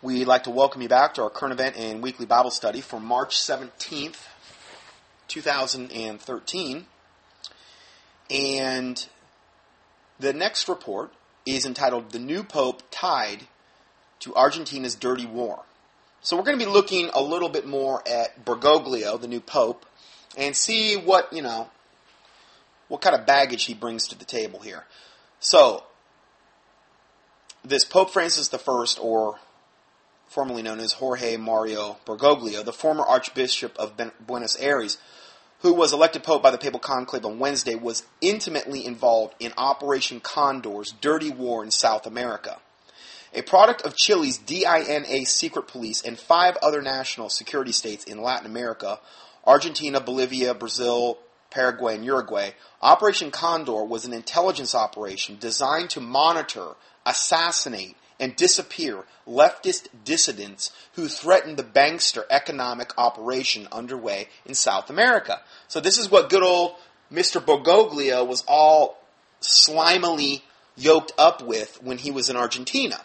We'd like to welcome you back to our current event and weekly Bible study for March 17th, 2013. And the next report is entitled The New Pope Tied to Argentina's Dirty War. So we're going to be looking a little bit more at Bergoglio, the new pope, and see what, you know, what kind of baggage he brings to the table here. So, this Pope Francis I, or formerly known as Jorge Mario Bergoglio, the former Archbishop of Buenos Aires, who was elected Pope by the Papal Conclave on Wednesday, was intimately involved in Operation Condor's dirty war in South America. A product of Chile's DINA secret police and five other national security states in Latin America Argentina, Bolivia, Brazil, Paraguay, and Uruguay, Operation Condor was an intelligence operation designed to monitor, assassinate, and disappear leftist dissidents who threatened the bankster economic operation underway in South America. So this is what good old Mr. Bergoglio was all slimily yoked up with when he was in Argentina.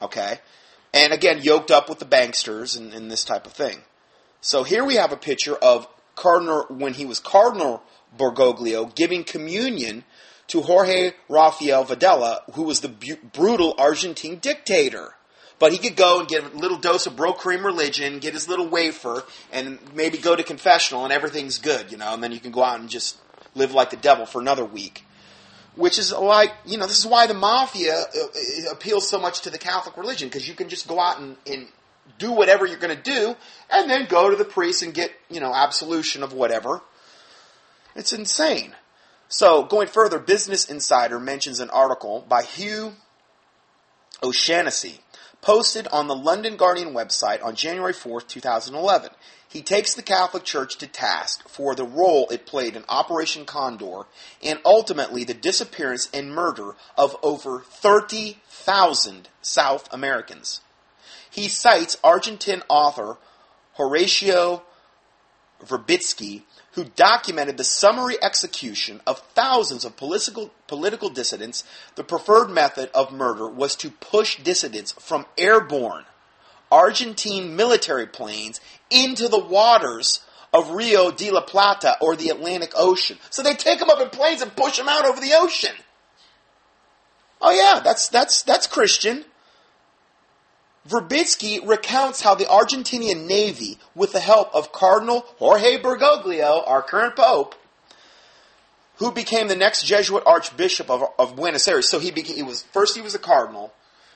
Okay? And again, yoked up with the banksters and, and this type of thing. So here we have a picture of Cardinal, when he was Cardinal Bergoglio, giving communion to Jorge Rafael Videla, who was the bu- brutal Argentine dictator. But he could go and get a little dose of bro cream religion, get his little wafer, and maybe go to confessional, and everything's good, you know. And then you can go out and just live like the devil for another week. Which is like, you know, this is why the mafia uh, uh, appeals so much to the Catholic religion, because you can just go out and, and do whatever you're going to do, and then go to the priest and get, you know, absolution of whatever. It's insane. So, going further, Business Insider mentions an article by Hugh O'Shaughnessy, posted on the London Guardian website on January 4th, 2011. He takes the Catholic Church to task for the role it played in Operation Condor and ultimately the disappearance and murder of over 30,000 South Americans. He cites Argentine author Horacio Verbitsky who documented the summary execution of thousands of political, political dissidents, the preferred method of murder was to push dissidents from airborne Argentine military planes into the waters of Rio de la Plata or the Atlantic Ocean. So they take them up in planes and push them out over the ocean. Oh yeah, that's that's that's Christian. Verbitsky recounts how the Argentinian Navy, with the help of Cardinal Jorge Bergoglio, our current Pope, who became the next Jesuit Archbishop of, of Buenos Aires. So he, became, he was first he was a cardinal,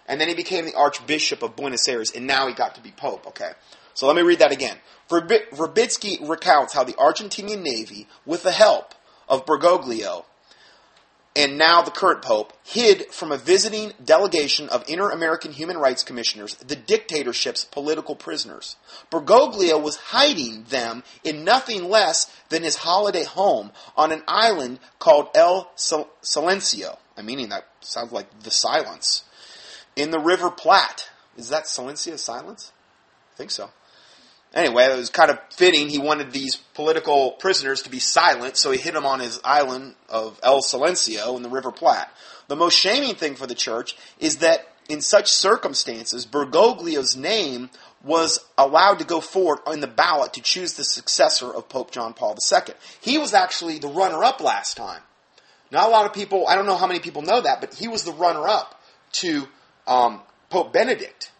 and then he became the Archbishop of Buenos Aires, and now he got to be Pope. Okay, so let me read that again. Verbitsky recounts how the Argentinian Navy, with the help of Bergoglio, and now the current pope, hid from a visiting delegation of Inter American Human Rights Commissioners the dictatorship's political prisoners. Bergoglio was hiding them in nothing less than his holiday home on an island called El Silencio. I mean, that sounds like the silence. In the River Plate. Is that Silencio silence? I think so. Anyway, it was kind of fitting. He wanted these political prisoners to be silent, so he hid them on his island of El Silencio in the River Plate. The most shaming thing for the church is that in such circumstances, Bergoglio's name was allowed to go forward in the ballot to choose the successor of Pope John Paul II. He was actually the runner up last time. Not a lot of people, I don't know how many people know that, but he was the runner up to um, Pope Benedict.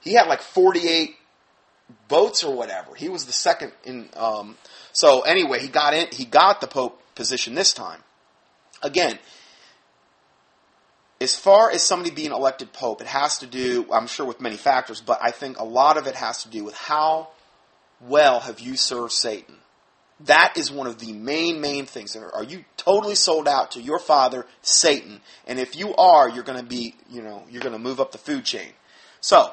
He had like 48 votes or whatever. He was the second in. Um, so anyway, he got in. He got the pope position this time. Again, as far as somebody being elected pope, it has to do, I'm sure, with many factors, but I think a lot of it has to do with how well have you served Satan. That is one of the main, main things. Are you totally sold out to your father, Satan? And if you are, you're going to be, you know, you're going to move up the food chain. So,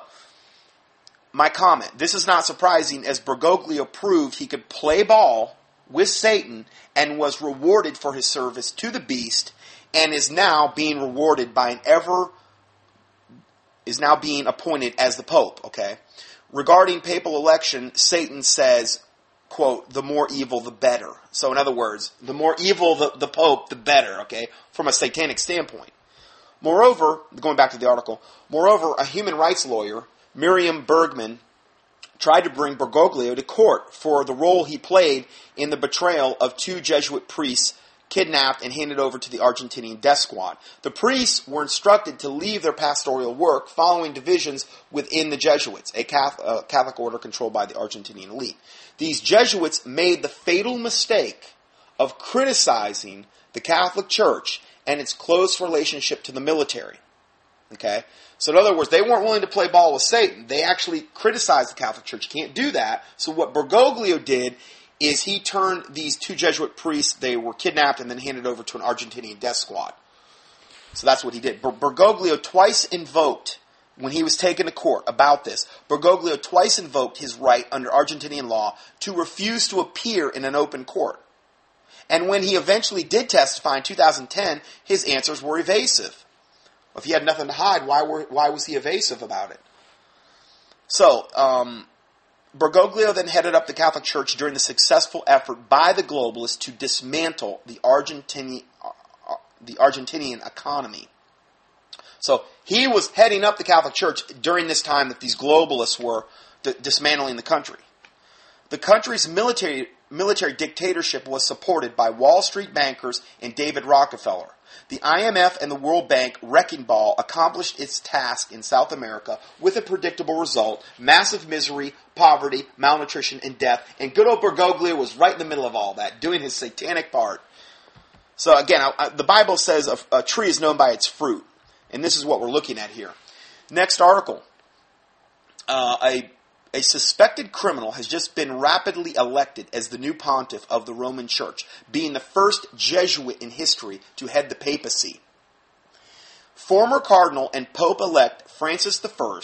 my comment. This is not surprising as Bergoglio proved he could play ball with Satan and was rewarded for his service to the beast and is now being rewarded by an ever is now being appointed as the pope, okay? Regarding papal election, Satan says, quote, the more evil the better. So in other words, the more evil the, the pope, the better, okay? From a satanic standpoint. Moreover, going back to the article, moreover, a human rights lawyer Miriam Bregman tried to bring Bergoglio to court for the role he played in the betrayal of two Jesuit priests kidnapped and handed over to the Argentinian death squad. The priests were instructed to leave their pastoral work following divisions within the Jesuits, a Catholic order controlled by the Argentinian elite. These Jesuits made the fatal mistake of criticizing the Catholic Church and its close relationship to the military. Okay? So in other words, they weren't willing to play ball with Satan. They actually criticized the Catholic Church. You can't do that. So what Bergoglio did is he turned these two Jesuit priests, they were kidnapped and then handed over to an Argentinian death squad. So that's what he did. Bergoglio twice invoked, when he was taken to court about this, Bergoglio twice invoked his right under Argentinian law to refuse to appear in an open court. And when he eventually did testify in 2010, his answers were evasive. If he had nothing to hide, why, were, why was he evasive about it? So, um, Bergoglio then headed up the Catholic Church during the successful effort by the globalists to dismantle the, Argentini- uh, the Argentinian economy. So he was heading up the Catholic Church during this time that these globalists were d- dismantling the country. The country's military, military dictatorship was supported by Wall Street bankers and David Rockefeller. The IMF and the World Bank wrecking ball accomplished its task in South America with a predictable result massive misery, poverty, malnutrition, and death. And good old Bergoglio was right in the middle of all that, doing his satanic part. So, again, I, I, the Bible says a, a tree is known by its fruit. And this is what we're looking at here. Next article. Uh, a a suspected criminal has just been rapidly elected as the new pontiff of the Roman Church, being the first Jesuit in history to head the papacy. Former Cardinal and Pope elect Francis I,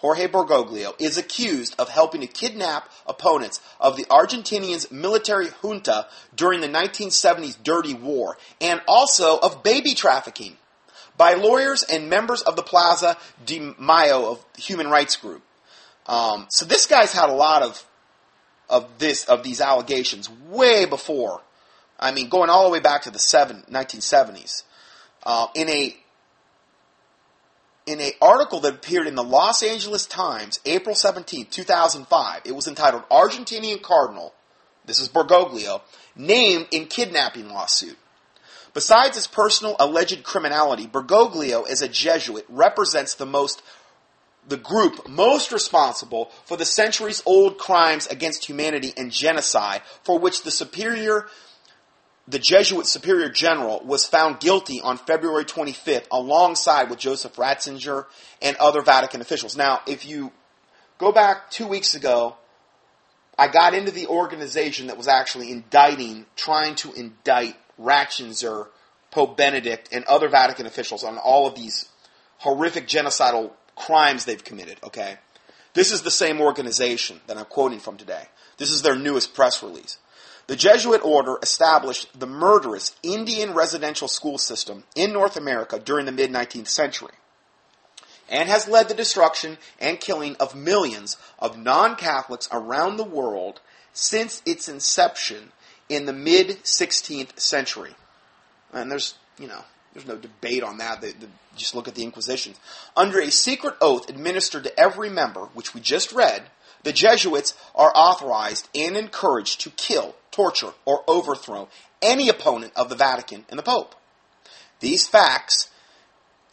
Jorge Bergoglio, is accused of helping to kidnap opponents of the Argentinians' military junta during the 1970s Dirty War, and also of baby trafficking by lawyers and members of the Plaza de Mayo of Human Rights Group. Um, so this guy's had a lot of of this of these allegations way before. I mean, going all the way back to the seven, 1970s. Uh, in a in a article that appeared in the Los Angeles Times, April 17, 2005, it was entitled Argentinian Cardinal, this is Bergoglio, named in kidnapping lawsuit. Besides his personal alleged criminality, Bergoglio, as a Jesuit, represents the most the group most responsible for the centuries old crimes against humanity and genocide for which the superior the Jesuit superior general was found guilty on February 25th alongside with Joseph Ratzinger and other Vatican officials. Now, if you go back 2 weeks ago, I got into the organization that was actually indicting trying to indict Ratzinger, Pope Benedict and other Vatican officials on all of these horrific genocidal crimes they've committed, okay? This is the same organization that I'm quoting from today. This is their newest press release. The Jesuit order established the murderous Indian residential school system in North America during the mid 19th century and has led the destruction and killing of millions of non Catholics around the world since its inception in the mid 16th century. And there's, you know, there's no debate on that. They, they, just look at the Inquisition. Under a secret oath administered to every member, which we just read, the Jesuits are authorized and encouraged to kill, torture, or overthrow any opponent of the Vatican and the Pope. These facts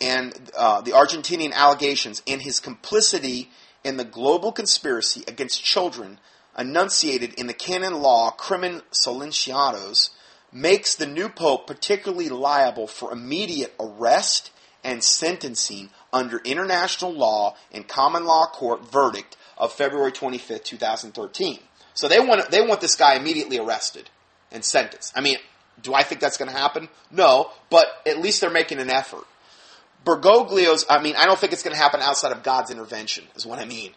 and uh, the Argentinian allegations and his complicity in the global conspiracy against children enunciated in the canon law Crimen Silentiados makes the new pope particularly liable for immediate arrest and sentencing under international law and common law court verdict of February 25th, 2013. So they want they want this guy immediately arrested and sentenced. I mean, do I think that's going to happen? No, but at least they're making an effort. Bergoglio's, I mean, I don't think it's going to happen outside of God's intervention, is what I mean.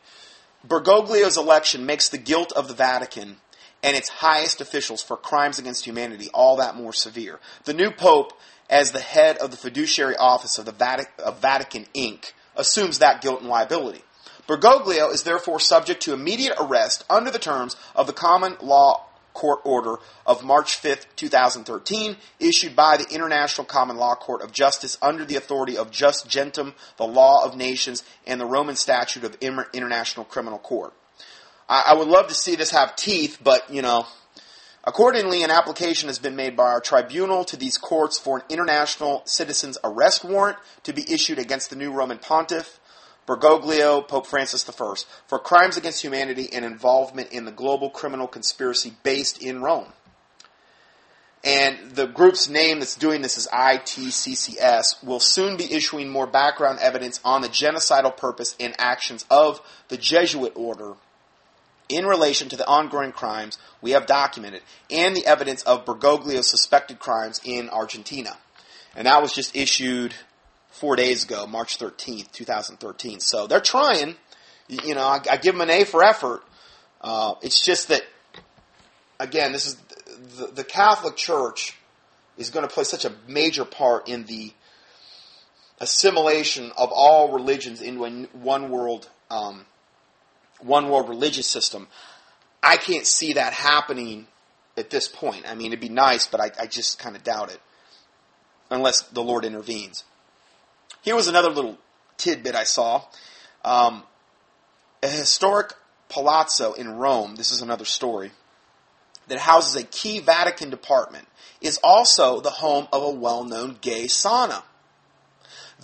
Bergoglio's election makes the guilt of the Vatican and its highest officials for crimes against humanity all that more severe. The new pope, as the head of the fiduciary office of the Vatican, of Vatican Inc., assumes that guilt and liability. Bergoglio is therefore subject to immediate arrest under the terms of the common law Court order of March 5, 2013, issued by the International Common Law Court of Justice under the authority of Jus Gentium, the Law of Nations, and the Roman Statute of International Criminal Court. I, I would love to see this have teeth, but, you know, Accordingly, an application has been made by our tribunal to these courts for an international citizen's arrest warrant to be issued against the new Roman pontiff, Bergoglio, Pope Francis I, for crimes against humanity and involvement in the global criminal conspiracy based in Rome. And the group's name that's doing this is ITCCS, will soon be issuing more background evidence on the genocidal purpose and actions of the Jesuit order in relation to the ongoing crimes we have documented and the evidence of Bergoglio's suspected crimes in Argentina. And that was just issued four days ago, March 13th, 2013. So they're trying. You know, I, I give them an A for effort. Uh, it's just that, again, this is the, the Catholic Church is going to play such a major part in the assimilation of all religions into a one world um, one world religious system. I can't see that happening at this point. I mean, it'd be nice, but I, I just kind of doubt it. Unless the Lord intervenes. Here was another little tidbit I saw. Um, a historic palazzo in Rome, this is another story, that houses a key Vatican department, is also the home of a well known gay sauna.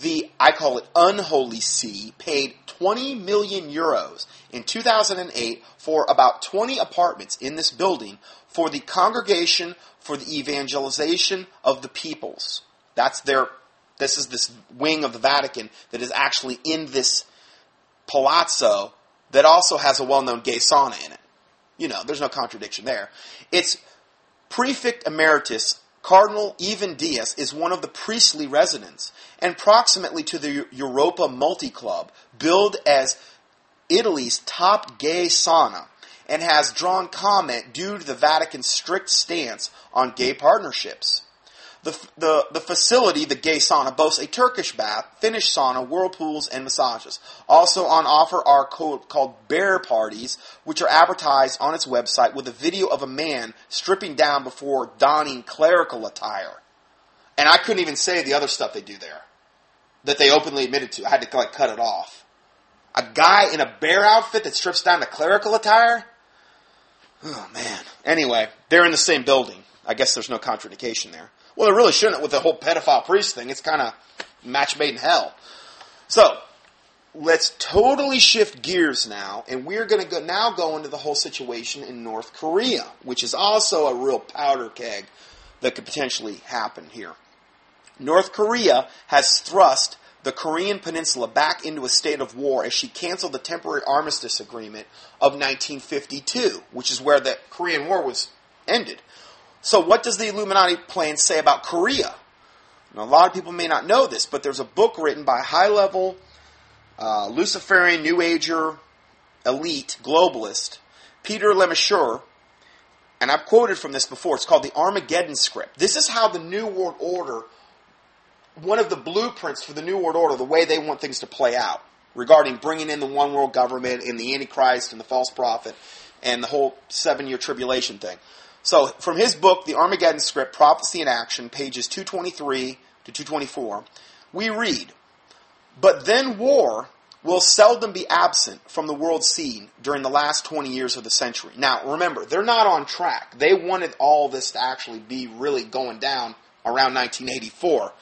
The, I call it unholy see, paid 20 million euros in 2008 for about 20 apartments in this building for the Congregation for the Evangelization of the Peoples. That's their, this is this wing of the Vatican that is actually in this palazzo that also has a well known gay sauna in it. You know, there's no contradiction there. It's Prefect Emeritus Cardinal Ivan Dias is one of the priestly residents and proximately to the Europa Multi Club, billed as Italy's top gay sauna, and has drawn comment due to the Vatican's strict stance on gay partnerships. The, the, the facility, the gay sauna, boasts a Turkish bath, Finnish sauna, whirlpools, and massages. Also on offer are called bear parties, which are advertised on its website with a video of a man stripping down before donning clerical attire. And I couldn't even say the other stuff they do there that they openly admitted to. I had to like cut it off. A guy in a bear outfit that strips down to clerical attire? Oh man. Anyway, they're in the same building. I guess there's no contradiction there. Well, it really shouldn't with the whole pedophile priest thing. It's kind of match made in hell. So, let's totally shift gears now, and we're going to go, now go into the whole situation in North Korea, which is also a real powder keg that could potentially happen here. North Korea has thrust the Korean peninsula back into a state of war as she canceled the temporary armistice agreement of 1952, which is where the Korean War was ended. So, what does the Illuminati plan say about Korea? Now, a lot of people may not know this, but there's a book written by high level uh, Luciferian New Ager elite globalist, Peter Lemesurier, and I've quoted from this before. It's called the Armageddon Script. This is how the New World Order, one of the blueprints for the New World Order, the way they want things to play out regarding bringing in the one world government and the Antichrist and the false prophet and the whole seven year tribulation thing. So, from his book, The Armageddon Script Prophecy in Action, pages 223 to 224, we read But then war will seldom be absent from the world scene during the last 20 years of the century. Now, remember, they're not on track. They wanted all this to actually be really going down around 1984,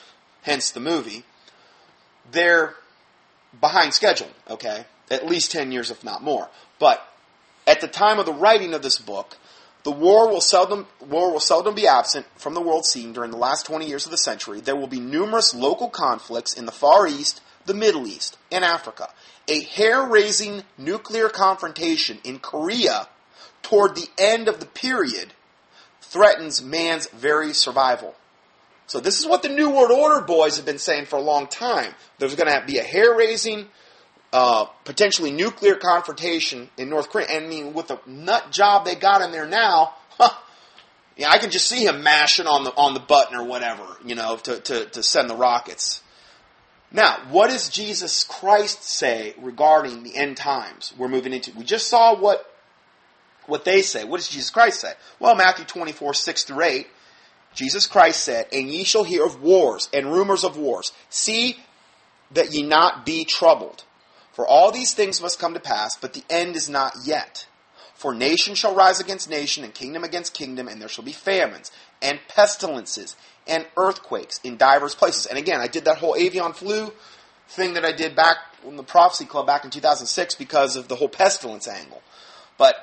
hence the movie. They're behind schedule, okay? At least 10 years, if not more. But at the time of the writing of this book, the war will seldom war will seldom be absent from the world scene during the last 20 years of the century. There will be numerous local conflicts in the Far East, the Middle East, and Africa. A hair-raising nuclear confrontation in Korea toward the end of the period threatens man's very survival. So this is what the New World Order boys have been saying for a long time. There's going to be a hair-raising uh, potentially nuclear confrontation in North Korea. And I mean, with the nut job they got in there now, huh, yeah, I can just see him mashing on the on the button or whatever, you know, to, to, to send the rockets. Now, what does Jesus Christ say regarding the end times we're moving into? We just saw what what they say. What does Jesus Christ say? Well, Matthew 24, 6 through 8, Jesus Christ said, And ye shall hear of wars and rumors of wars. See that ye not be troubled. For all these things must come to pass, but the end is not yet. For nation shall rise against nation, and kingdom against kingdom, and there shall be famines, and pestilences, and earthquakes in divers places. And again, I did that whole avian flu thing that I did back in the Prophecy Club back in 2006 because of the whole pestilence angle. But,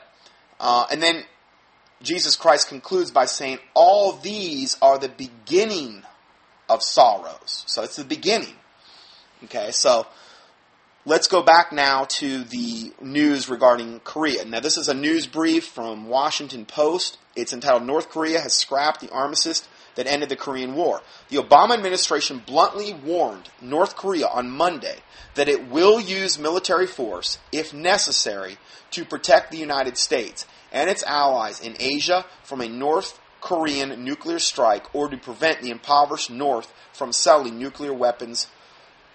uh, and then Jesus Christ concludes by saying, All these are the beginning of sorrows. So it's the beginning. Okay, so let's go back now to the news regarding Korea. Now, this is a news brief from Washington Post. It's entitled North Korea has scrapped the armistice that ended the Korean War. The Obama administration bluntly warned North Korea on Monday that it will use military force, if necessary, to protect the United States and its allies in Asia from a North Korean nuclear strike or to prevent the impoverished North from selling nuclear weapons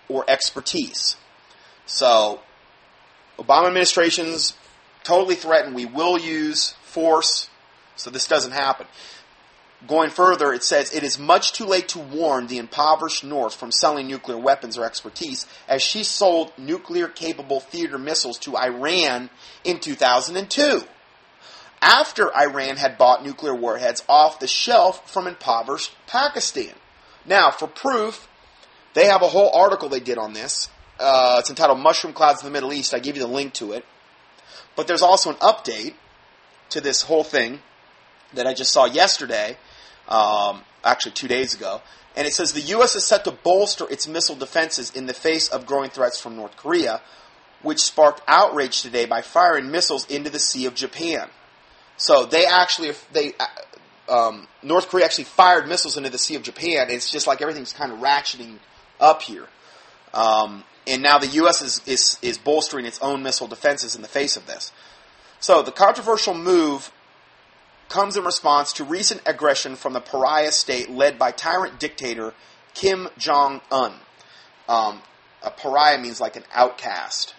or expertise. So, Obama administration's totally threatened we will use force so this doesn't happen. Going further, it says it is much too late to warn the impoverished North from selling nuclear weapons or expertise, as she sold nuclear capable theater missiles to Iran in 2002 after Iran had bought nuclear warheads off the shelf from impoverished Pakistan. Now, for proof, they have a whole article they did on this. Uh, it's entitled Mushroom Clouds in the Middle East. I gave you the link to it. But there's also an update to this whole thing that I just saw yesterday, um, actually two days ago. And it says the U.S. is set to bolster its missile defenses in the face of growing threats from North Korea, which sparked outrage today by firing missiles into the Sea of Japan. So they actually, they, uh, um, North Korea actually fired missiles into the Sea of Japan. It's just like everything's kind of ratcheting up here. Um, and now the U.S. Is, is, is bolstering its own missile defenses in the face of this. So the controversial move comes in response to recent aggression from the pariah state led by tyrant dictator Kim Jong Un. Um, a pariah means like an outcast.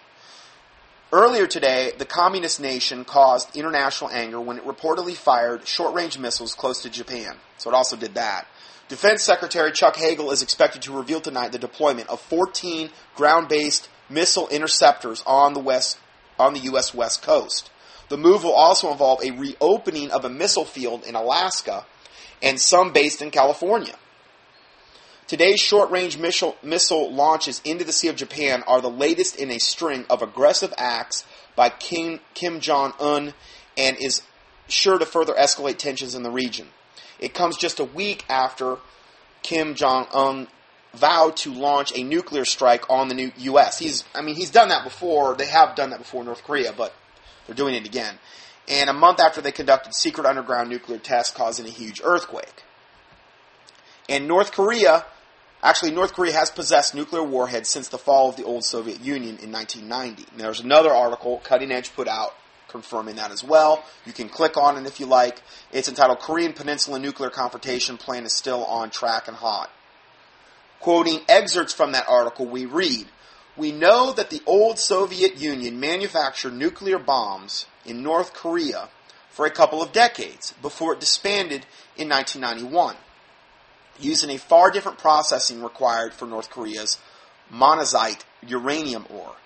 Earlier today, the communist nation caused international anger when it reportedly fired short range missiles close to Japan. So it also did that. Defense Secretary Chuck Hagel is expected to reveal tonight the deployment of 14 ground based missile interceptors on the, west, on the U.S. West Coast. The move will also involve a reopening of a missile field in Alaska and some based in California. Today's short range missile, missile launches into the Sea of Japan are the latest in a string of aggressive acts by King, Kim Jong un and is sure to further escalate tensions in the region. It comes just a week after Kim Jong un vowed to launch a nuclear strike on the U.S. He's, I mean, he's done that before. They have done that before in North Korea, but they're doing it again. And a month after they conducted secret underground nuclear tests causing a huge earthquake. And North Korea Actually, North Korea has possessed nuclear warheads since the fall of the old Soviet Union in 1990. And there's another article Cutting Edge put out confirming that as well. You can click on it if you like. It's entitled Korean Peninsula Nuclear Confrontation Plan is Still on Track and Hot. Quoting excerpts from that article, we read We know that the old Soviet Union manufactured nuclear bombs in North Korea for a couple of decades before it disbanded in 1991 using a far different processing required for North Korea's monazite uranium ore.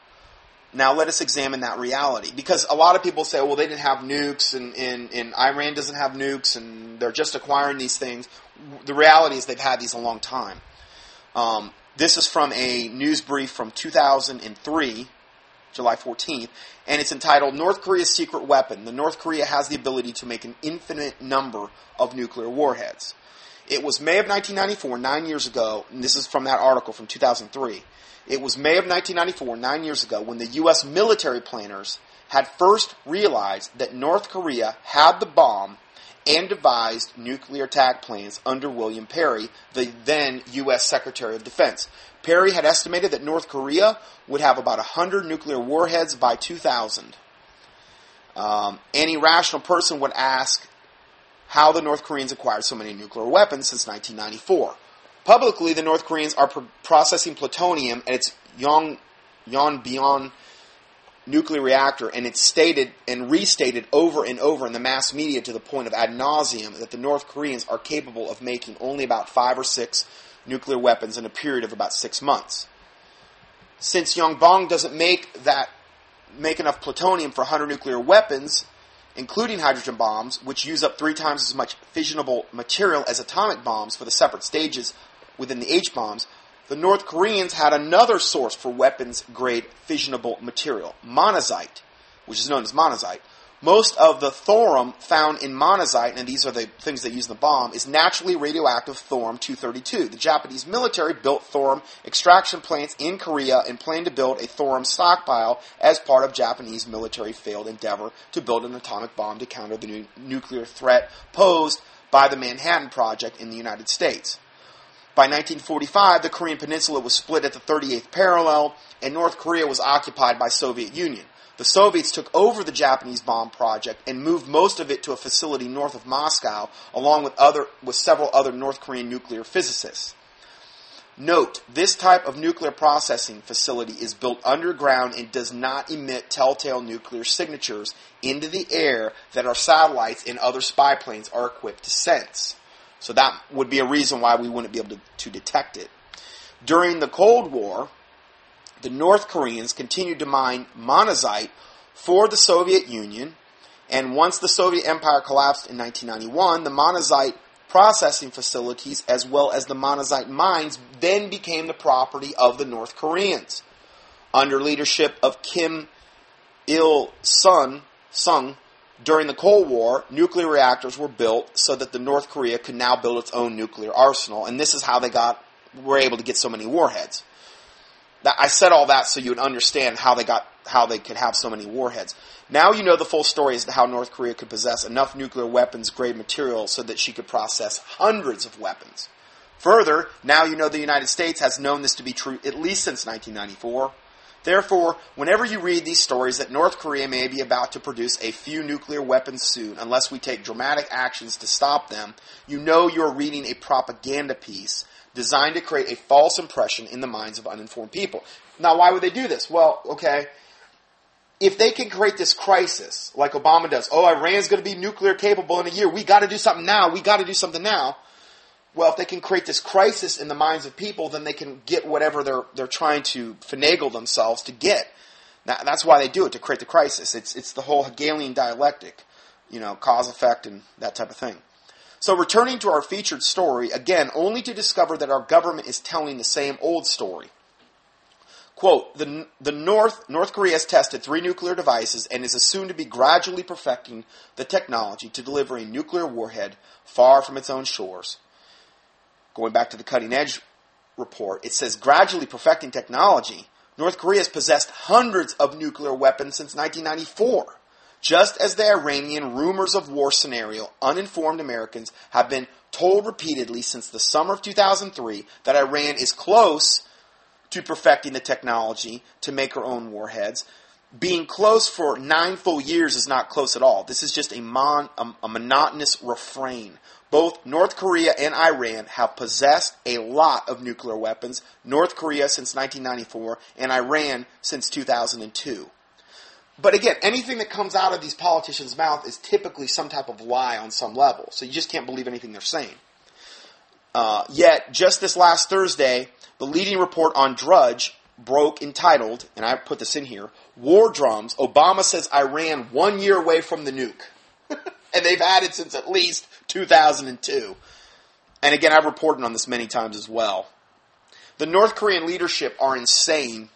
Now let us examine that reality. Because a lot of people say, well, they didn't have nukes and, and, and, Iran doesn't have nukes and they're just acquiring these things. The reality is they've had these a long time. Um, this is from a news brief from 2003, July 14th, and it's entitled North Korea's Secret Weapon. The North Korea has the ability to make an infinite number of nuclear warheads. It was May of 1994, nine years ago, and this is from that article from 2003. It was May of 1994, nine years ago, when the U.S. military planners had first realized that North Korea had the bomb and devised nuclear attack plans under William Perry, the then U.S. Secretary of Defense. Perry had estimated that North Korea would have about 100 nuclear warheads by 2000. Um, any rational person would ask how the North Koreans acquired so many nuclear weapons since 1994. Publicly, the North Koreans are processing plutonium at its Yong, Yongbyon nuclear reactor, and it's stated and restated over and over in the mass media to the point of ad nauseum that the North Koreans are capable of making only about five or six nuclear weapons in a period of about six months. Since Yongbyon doesn't make that make enough plutonium for 100 nuclear weapons, including hydrogen bombs, which use up three times as much fissionable material as atomic bombs for the separate stages within the H bombs, the North Koreans had another source for weapons grade fissionable material, monazite, which is known as monazite. Most of the thorium found in monazite, and these are the things they use in the bomb, is naturally radioactive thorium 232. The Japanese military built thorium extraction plants in Korea and planned to build a thorium stockpile as part of Japanese military failed endeavor to build an atomic bomb to counter the nu- nuclear threat posed by the Manhattan Project in the United States. By 1945, the Korean Peninsula was split at the 38th parallel, and North Korea was occupied by Soviet Union. The Soviets took over the Japanese bomb project and moved most of it to a facility north of Moscow, along with other with several other North Korean nuclear physicists. Note, this type of nuclear processing facility is built underground and does not emit telltale nuclear signatures into the air that our satellites and other spy planes are equipped to sense. So that would be a reason why we wouldn't be able to, to detect it. During the Cold War, the North Koreans continued to mine monazite for the Soviet Union, and once the Soviet Empire collapsed in 1991, the monazite processing facilities as well as the monazite mines then became the property of the North Koreans. Under leadership of Kim Il Sung, Sung during the Cold War, nuclear reactors were built so that the North Korea could now build its own nuclear arsenal, and this is how they got were able to get so many warheads. That, I said all that so you would understand how they got how they could have so many warheads. Now you know the full story as to how North Korea could possess enough nuclear weapons grade material so that she could process hundreds of weapons. Further, now you know the United States has known this to be true at least since 1994. Therefore, whenever you read these stories that North Korea may be about to produce a few nuclear weapons soon, unless we take dramatic actions to stop them, you know you're reading a propaganda piece designed to create a false impression in the minds of uninformed people. Now, why would they do this? Well, okay, if they can create this crisis like Obama does, oh, Iran's going to be nuclear capable in a year, we got to do something now, we got to do something now. Well, if they can create this crisis in the minds of people, then they can get whatever they're they're trying to finagle themselves to get. Now, that's why they do it to create the crisis. It's it's the whole Hegelian dialectic, you know, cause effect and that type of thing. So returning to our featured story, again, only to discover that our government is telling the same old story. Quote, the, the North, North Korea has tested three nuclear devices and is assumed to be gradually perfecting the technology to deliver a nuclear warhead far from its own shores. Going back to the cutting edge report, it says gradually perfecting technology. North Korea has possessed hundreds of nuclear weapons since 1994. Just as the Iranian rumors of war scenario, uninformed Americans have been told repeatedly since the summer of 2003 that Iran is close to perfecting the technology to make her own warheads. Being close for nine full years is not close at all. This is just a, mon, a, a monotonous refrain. Both North Korea and Iran have possessed a lot of nuclear weapons. North Korea since 1994 and Iran since 2002. But again, anything that comes out of these politicians' mouth is typically some type of lie on some level. So you just can't believe anything they're saying. Uh, yet, just this last Thursday, the leading report on Drudge broke entitled, and I put this in here, War Drums, Obama says Iran one year away from the nuke. And they've had it since at least 2002. And again, I've reported on this many times as well. The North Korean leadership are insane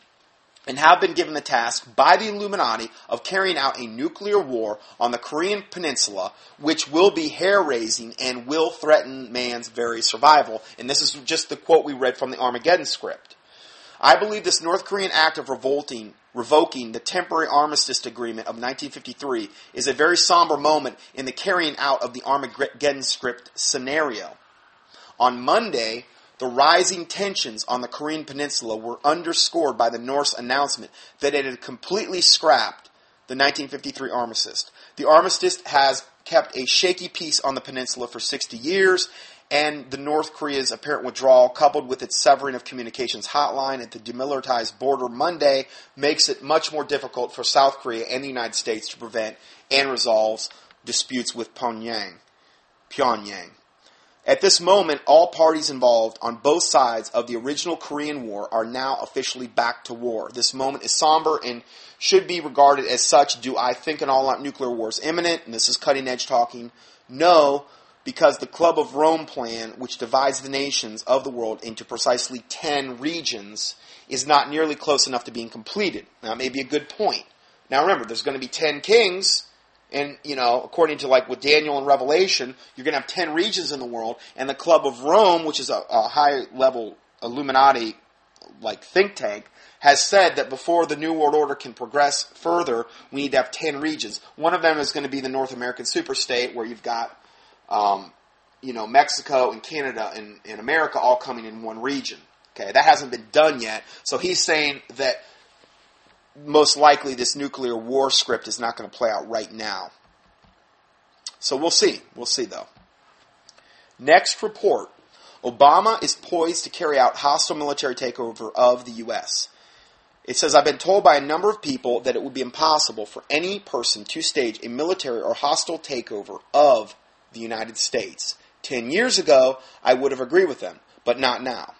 and have been given the task by the Illuminati of carrying out a nuclear war on the Korean peninsula, which will be hair raising and will threaten man's very survival. And this is just the quote we read from the Armageddon script. I believe this North Korean act of revolting, revoking the temporary armistice agreement of 1953 is a very somber moment in the carrying out of the Armageddon script scenario. On Monday, the rising tensions on the Korean peninsula were underscored by the North's announcement that it had completely scrapped the 1953 armistice. The armistice has kept a shaky peace on the peninsula for 60 years, and the North Korea's apparent withdrawal, coupled with its severing of communications hotline at the demilitarized border Monday, makes it much more difficult for South Korea and the United States to prevent and resolve disputes with Pyongyang. Pyongyang. At this moment, all parties involved on both sides of the original Korean War are now officially back to war. This moment is somber and should be regarded as such. Do I think an all out nuclear war is imminent? And this is cutting edge talking. No, because the Club of Rome plan, which divides the nations of the world into precisely 10 regions, is not nearly close enough to being completed. Now, that may be a good point. Now, remember, there's going to be 10 kings and, you know, according to like with Daniel and Revelation, you're going to have 10 regions in the world. And the Club of Rome, which is a, a high level Illuminati like think tank, has said that before the New World Order can progress further, we need to have 10 regions. One of them is going to be the North American superstate, where you've got, um, you know, Mexico and Canada and, and America all coming in one region. Okay, that hasn't been done yet. So he's saying that most likely this nuclear war script is not going to play out right now. So we'll see. We'll see, though. Next report Obama is poised to carry out hostile military takeover of the U.S. It says, I've been told by a number of people that it would be impossible for any person to stage a military or hostile takeover of the United States. Ten years ago, I would have agreed with them, but not now.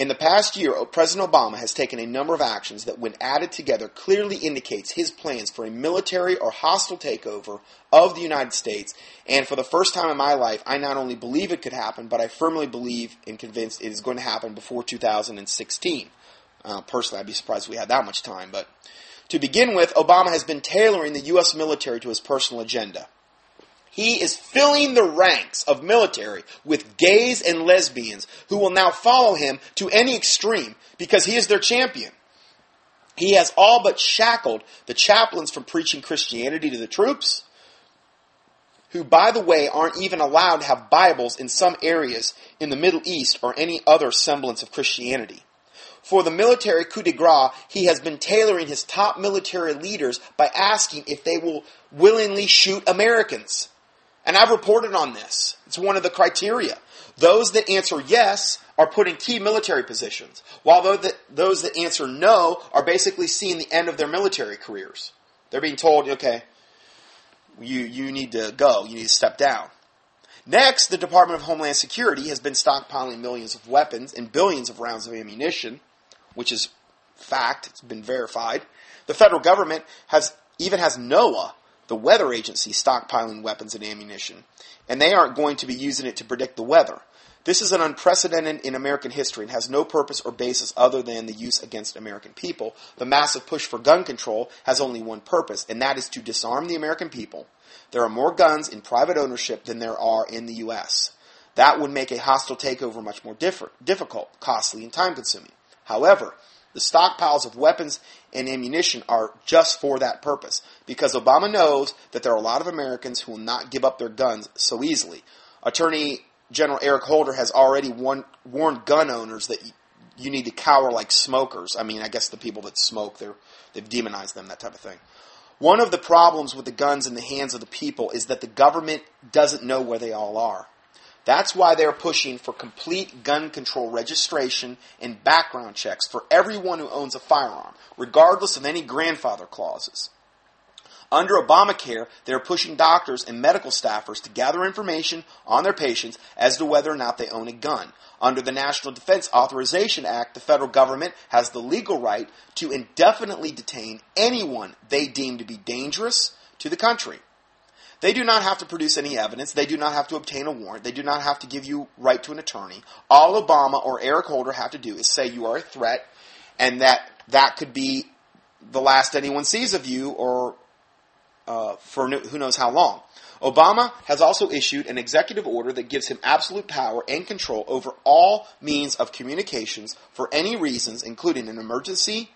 In the past year, President Obama has taken a number of actions that, when added together, clearly indicates his plans for a military or hostile takeover of the United States. And for the first time in my life, I not only believe it could happen, but I firmly believe and convinced it is going to happen before 2016. Uh, personally, I'd be surprised if we had that much time. But to begin with, Obama has been tailoring the U.S. military to his personal agenda. He is filling the ranks of military with gays and lesbians who will now follow him to any extreme because he is their champion. He has all but shackled the chaplains from preaching Christianity to the troops, who, by the way, aren't even allowed to have Bibles in some areas in the Middle East or any other semblance of Christianity. For the military coup de grace, he has been tailoring his top military leaders by asking if they will willingly shoot Americans. And I've reported on this. It's one of the criteria. Those that answer yes are put in key military positions, while those that answer no are basically seeing the end of their military careers. They're being told, okay, you, you need to go, you need to step down. Next, the Department of Homeland Security has been stockpiling millions of weapons and billions of rounds of ammunition, which is fact, it's been verified. The federal government has even has NOAA the weather agency stockpiling weapons and ammunition, and they aren't going to be using it to predict the weather. This is an unprecedented in American history and has no purpose or basis other than the use against American people. The massive push for gun control has only one purpose, and that is to disarm the American people. There are more guns in private ownership than there are in the U.S. That would make a hostile takeover much more difficult, costly, and time consuming. However, the stockpiles of weapons and ammunition are just for that purpose because Obama knows that there are a lot of Americans who will not give up their guns so easily. Attorney General Eric Holder has already warned, warned gun owners that you need to cower like smokers. I mean, I guess the people that smoke, they're, they've demonized them, that type of thing. One of the problems with the guns in the hands of the people is that the government doesn't know where they all are. That's why they're pushing for complete gun control registration and background checks for everyone who owns a firearm, regardless of any grandfather clauses. Under Obamacare, they are pushing doctors and medical staffers to gather information on their patients as to whether or not they own a gun. Under the National Defense Authorization Act, the federal government has the legal right to indefinitely detain anyone they deem to be dangerous to the country. They do not have to produce any evidence. They do not have to obtain a warrant. They do not have to give you right to an attorney. All Obama or Eric Holder have to do is say you are a threat and that that could be the last anyone sees of you or uh, for who knows how long. Obama has also issued an executive order that gives him absolute power and control over all means of communications for any reasons, including an emergency,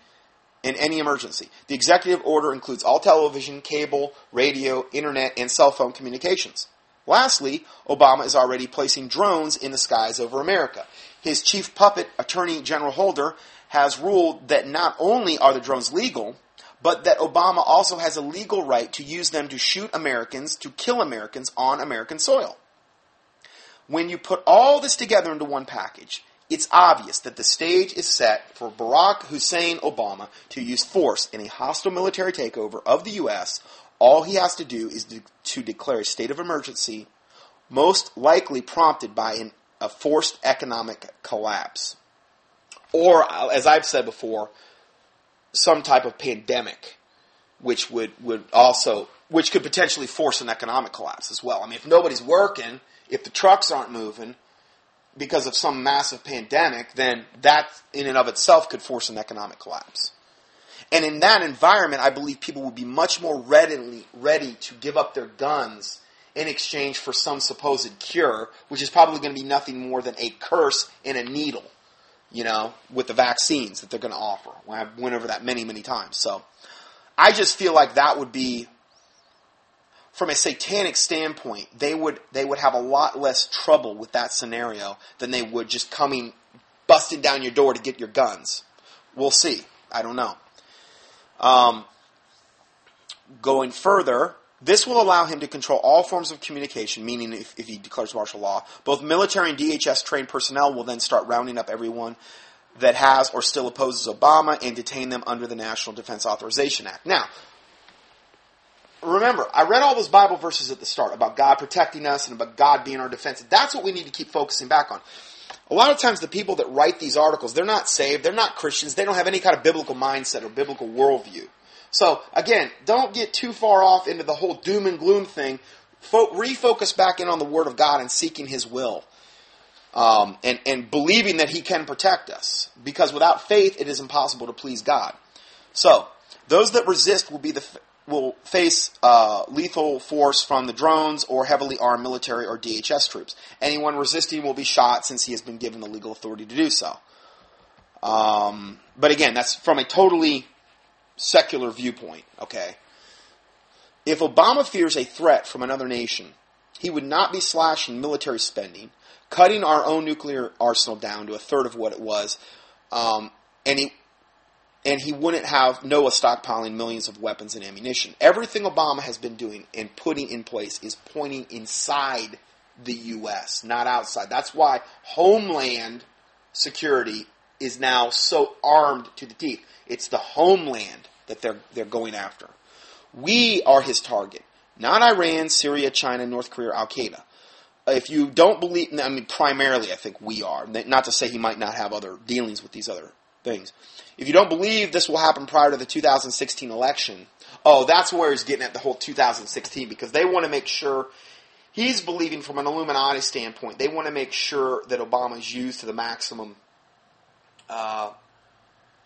in any emergency. The executive order includes all television, cable, radio, internet, and cell phone communications. Lastly, Obama is already placing drones in the skies over America. His chief puppet, Attorney General Holder, has ruled that not only are the drones legal, but that Obama also has a legal right to use them to shoot Americans, to kill Americans on American soil. when you put all this together into one package, it's obvious that the stage is set for Barack Hussein Obama to use force in a hostile military takeover of the U.S. All he has to do is to, to declare a state of emergency, most likely prompted by an, a forced economic collapse. Or, uh, as I've said before, some type of pandemic, which would, would also, which could potentially force an economic collapse as well. I mean, if nobody's working, if the trucks aren't moving, because of some massive pandemic, then that in and of itself could force an economic collapse. And in that environment, I believe people would be much more readily ready to give up their guns in exchange for some supposed cure, which is probably going to be nothing more than a curse and a needle, you know, with the vaccines that they're going to offer. I went over that many, many times. So I just feel like that would be from a satanic standpoint, they would they would have a lot less trouble with that scenario than they would just coming busting down your door to get your guns. We'll see. I don't know. Um, going further, this will allow him to control all forms of communication, meaning if, if he declares martial law, both military and DHS trained personnel will then start rounding up everyone that has or still opposes Obama and detain them under the National Defense Authorization Act. Now, remember, I read all those Bible verses at the start about God protecting us and about God being our defense. That's what we need to keep focusing back on. A lot of times, the people that write these articles, they're not saved, they're not Christians, they don't have any kind of biblical mindset or biblical worldview. So, again, don't get too far off into the whole doom and gloom thing. Fo- refocus back in on the Word of God and seeking His will. Um, and, and believing that He can protect us. Because without faith, it is impossible to please God. So, those that resist will be the will face uh, lethal force from the drones or heavily armed military or DHS troops. Anyone resisting will be shot since he has been given the legal authority to do so. Um, but again, that's from a totally secular viewpoint, okay? If Obama fears a threat from another nation, he would not be slashing military spending, cutting our own nuclear arsenal down to a third of what it was, um, and he and he wouldn't have NOAA stockpiling millions of weapons and ammunition. Everything Obama has been doing and putting in place is pointing inside the U.S., not outside. That's why Homeland Security is now so armed to the teeth. It's the homeland that they're, they're going after. We are his target, not Iran, Syria, China, North Korea, Al Qaeda. If you don't believe, I mean, primarily I think we are. Not to say he might not have other dealings with these other things. If you don't believe this will happen prior to the 2016 election, oh, that's where he's getting at the whole 2016 because they want to make sure he's believing from an Illuminati standpoint. They want to make sure that Obama is used to the maximum uh,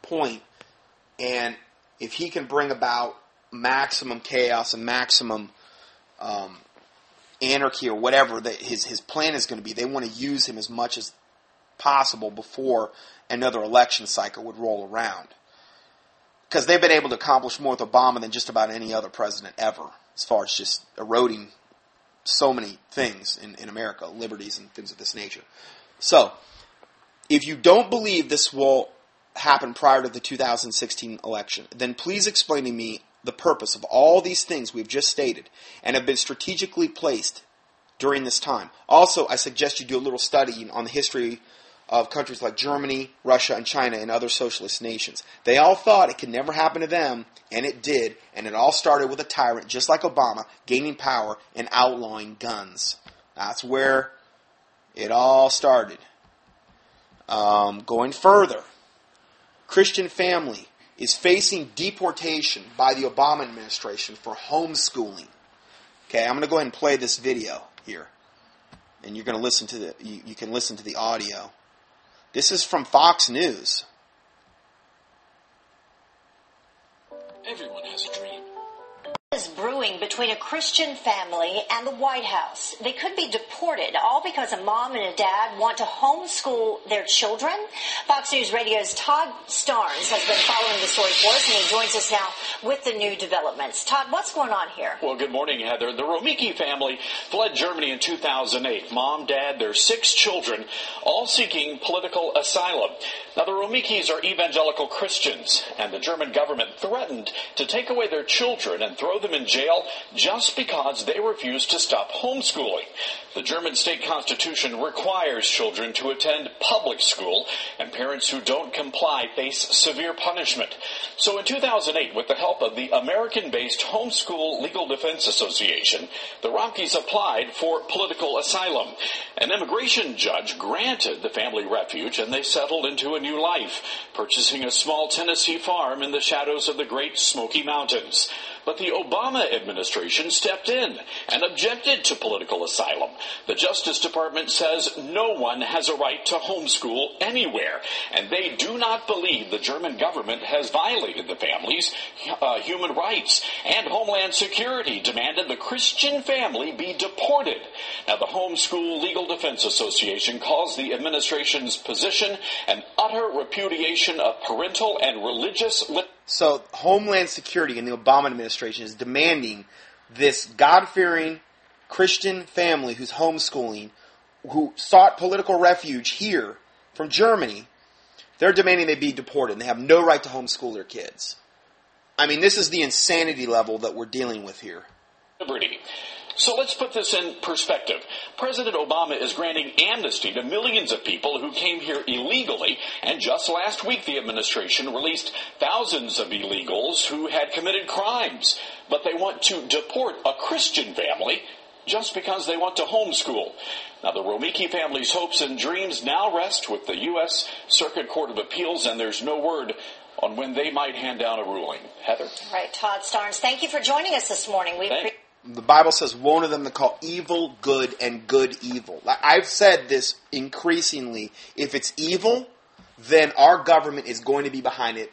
point, and if he can bring about maximum chaos and maximum um, anarchy or whatever that his his plan is going to be, they want to use him as much as possible before another election cycle would roll around. Because they've been able to accomplish more with Obama than just about any other president ever, as far as just eroding so many things in, in America, liberties and things of this nature. So, if you don't believe this will happen prior to the 2016 election, then please explain to me the purpose of all these things we've just stated and have been strategically placed during this time. Also, I suggest you do a little study on the history of countries like Germany, Russia, and China and other socialist nations. They all thought it could never happen to them, and it did, and it all started with a tyrant just like Obama gaining power and outlawing guns. That's where it all started. Um, going further, Christian family is facing deportation by the Obama administration for homeschooling. Okay, I'm going to go ahead and play this video here, and you're going to listen to the you, you can listen to the audio. This is from Fox News. Everyone has a dream is brewing between a Christian family and the White House. They could be deported, all because a mom and a dad want to homeschool their children. Fox News Radio's Todd Starnes has been following the story for us, and he joins us now with the new developments. Todd, what's going on here? Well, good morning, Heather. The Romeike family fled Germany in 2008. Mom, dad, their six children, all seeking political asylum. Now, the Romeikes are evangelical Christians, and the German government threatened to take away their children and throw them in jail just because they refuse to stop homeschooling. The German state constitution requires children to attend public school, and parents who don't comply face severe punishment. So in 2008, with the help of the American-based Homeschool Legal Defense Association, the Rockies applied for political asylum. An immigration judge granted the family refuge, and they settled into a new life, purchasing a small Tennessee farm in the shadows of the Great Smoky Mountains. But the Obama administration stepped in and objected to political asylum. The Justice Department says no one has a right to homeschool anywhere, and they do not believe the German government has violated the family's uh, human rights. And Homeland Security demanded the Christian family be deported. Now, the Homeschool Legal Defense Association calls the administration's position an utter repudiation of parental and religious. Li- so, Homeland Security and the Obama administration is demanding this God fearing Christian family who's homeschooling, who sought political refuge here from Germany. They're demanding they be deported and they have no right to homeschool their kids. I mean, this is the insanity level that we're dealing with here. Liberty. So let's put this in perspective. President Obama is granting amnesty to millions of people who came here illegally, and just last week the administration released thousands of illegals who had committed crimes. But they want to deport a Christian family just because they want to homeschool. Now, the Romeike family's hopes and dreams now rest with the U.S. Circuit Court of Appeals, and there's no word on when they might hand down a ruling. Heather. Right, Todd Starnes, thank you for joining us this morning. We the Bible says, "Woe to them to call evil good and good evil." I've said this increasingly. If it's evil, then our government is going to be behind it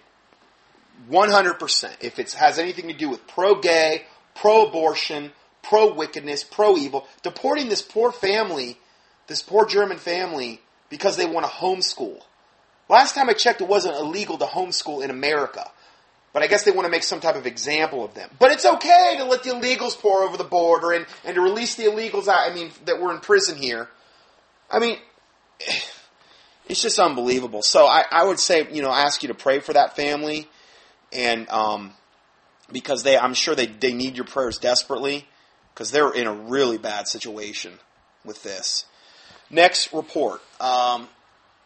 100%. If it has anything to do with pro-gay, pro-abortion, pro-wickedness, pro-evil, deporting this poor family, this poor German family, because they want to homeschool. Last time I checked, it wasn't illegal to homeschool in America. But I guess they want to make some type of example of them. But it's okay to let the illegals pour over the border and, and to release the illegals out, I mean, that were in prison here. I mean, it's just unbelievable. So I, I would say, you know, ask you to pray for that family. And, um, because they, I'm sure they, they need your prayers desperately because they're in a really bad situation with this. Next report. Um,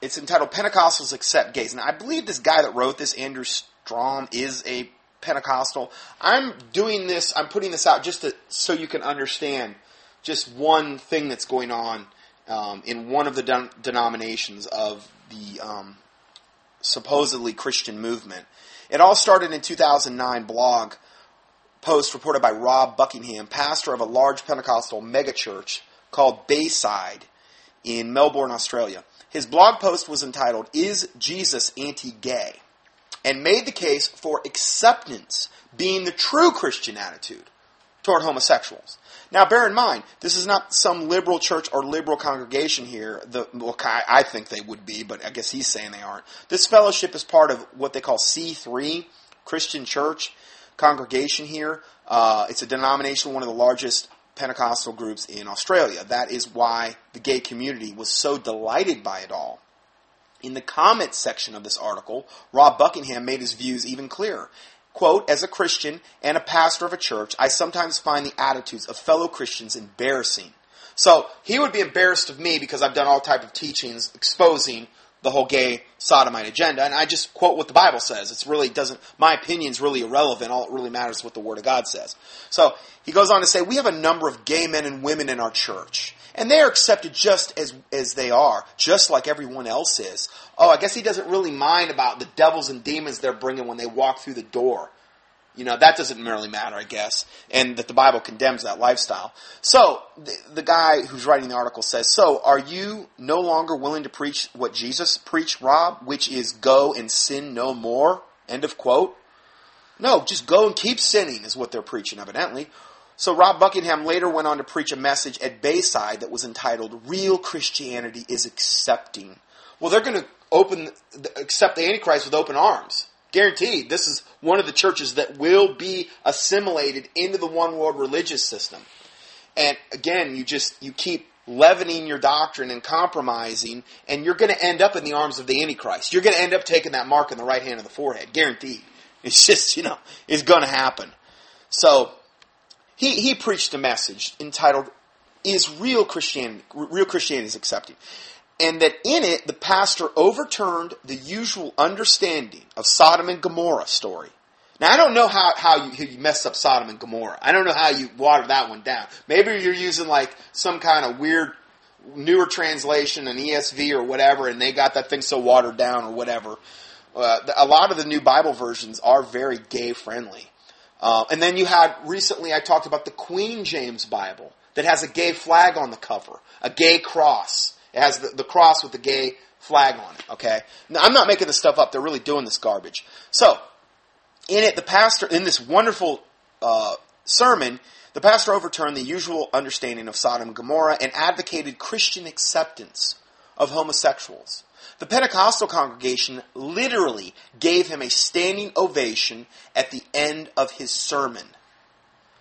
it's entitled Pentecostals Accept Gays. And I believe this guy that wrote this, Andrew Strom, is a Pentecostal. I'm doing this, I'm putting this out just to, so you can understand just one thing that's going on um, in one of the den- denominations of the um, supposedly Christian movement. It all started in 2009 blog post reported by Rob Buckingham, pastor of a large Pentecostal megachurch called Bayside in Melbourne, Australia. His blog post was entitled, Is Jesus Anti Gay? And made the case for acceptance being the true Christian attitude toward homosexuals. Now, bear in mind, this is not some liberal church or liberal congregation here. The, well, I think they would be, but I guess he's saying they aren't. This fellowship is part of what they call C3, Christian Church congregation here. Uh, it's a denomination, one of the largest Pentecostal groups in Australia. That is why the gay community was so delighted by it all. In the comments section of this article, Rob Buckingham made his views even clearer. Quote, as a Christian and a pastor of a church, I sometimes find the attitudes of fellow Christians embarrassing. So he would be embarrassed of me because I've done all type of teachings exposing the whole gay sodomite agenda, and I just quote what the Bible says. It's really doesn't. My opinion's really irrelevant. All it really matters is what the Word of God says. So he goes on to say, we have a number of gay men and women in our church, and they are accepted just as as they are, just like everyone else is. Oh, I guess he doesn't really mind about the devils and demons they're bringing when they walk through the door. You know, that doesn't really matter, I guess, and that the Bible condemns that lifestyle. So, the, the, guy who's writing the article says, So, are you no longer willing to preach what Jesus preached, Rob, which is go and sin no more? End of quote. No, just go and keep sinning, is what they're preaching, evidently. So, Rob Buckingham later went on to preach a message at Bayside that was entitled, Real Christianity is Accepting. Well, they're going to open, accept the Antichrist with open arms. Guaranteed. This is one of the churches that will be assimilated into the one world religious system. And again, you just, you keep leavening your doctrine and compromising, and you're going to end up in the arms of the Antichrist. You're going to end up taking that mark in the right hand of the forehead. Guaranteed. It's just, you know, it's going to happen. So, he, he preached a message entitled, Is Real Christianity, Real Christianity is Accepting? And that in it, the pastor overturned the usual understanding of Sodom and Gomorrah story. Now, I don't know how, how you, you up Sodom and Gomorrah. I don't know how you water that one down. Maybe you're using like some kind of weird newer translation, an ESV or whatever, and they got that thing so watered down or whatever. Uh, a lot of the new Bible versions are very gay friendly. Uh, and then you had recently, I talked about the Queen James Bible that has a gay flag on the cover, a gay cross. It has the, the cross with the gay flag on it. Okay, now, I'm not making this stuff up. They're really doing this garbage. So, in it, the pastor in this wonderful uh, sermon, the pastor overturned the usual understanding of Sodom and Gomorrah and advocated Christian acceptance of homosexuals. The Pentecostal congregation literally gave him a standing ovation at the end of his sermon.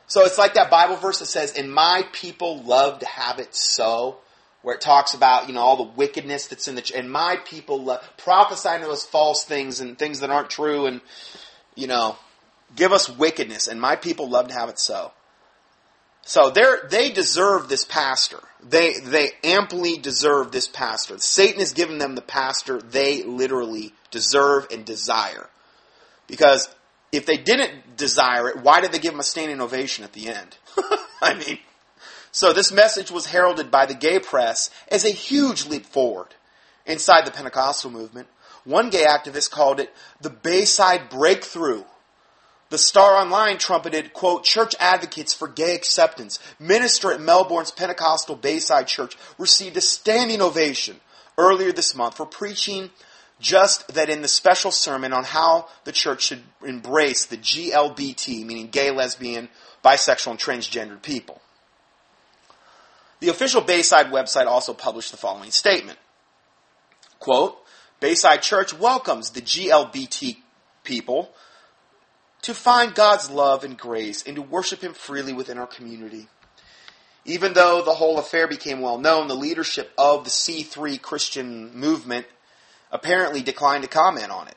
So it's like that Bible verse that says, And my people love to have it so, where it talks about, you know, all the wickedness that's in the church. And my people love, prophesying to us false things and things that aren't true and, you know, give us wickedness. And my people love to have it so. So they they deserve this pastor. They they amply deserve this pastor. Satan has given them the pastor they literally deserve and desire. Because if they didn't desire it, why did they give him a standing ovation at the end? I mean, so this message was heralded by the gay press as a huge leap forward inside the Pentecostal movement. One gay activist called it the Bayside breakthrough the Star Online trumpeted, quote, church advocates for gay acceptance. Minister at Melbourne's Pentecostal Bayside Church received a standing ovation earlier this month for preaching just that in the special sermon on how the church should embrace the GLBT, meaning gay, lesbian, bisexual, and transgendered people. The official Bayside website also published the following statement. Quote, Bayside Church welcomes the GLBT people to find God's love and grace and to worship Him freely within our community. Even though the whole affair became well known, the leadership of the C3 Christian movement apparently declined to comment on it.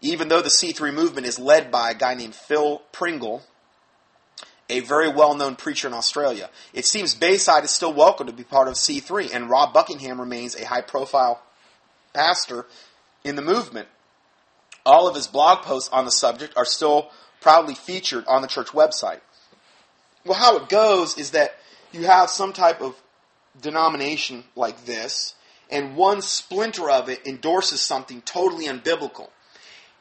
Even though the C3 movement is led by a guy named Phil Pringle, a very well known preacher in Australia, it seems Bayside is still welcome to be part of C3, and Rob Buckingham remains a high profile pastor in the movement. All of his blog posts on the subject are still proudly featured on the church website. Well, how it goes is that you have some type of denomination like this, and one splinter of it endorses something totally unbiblical.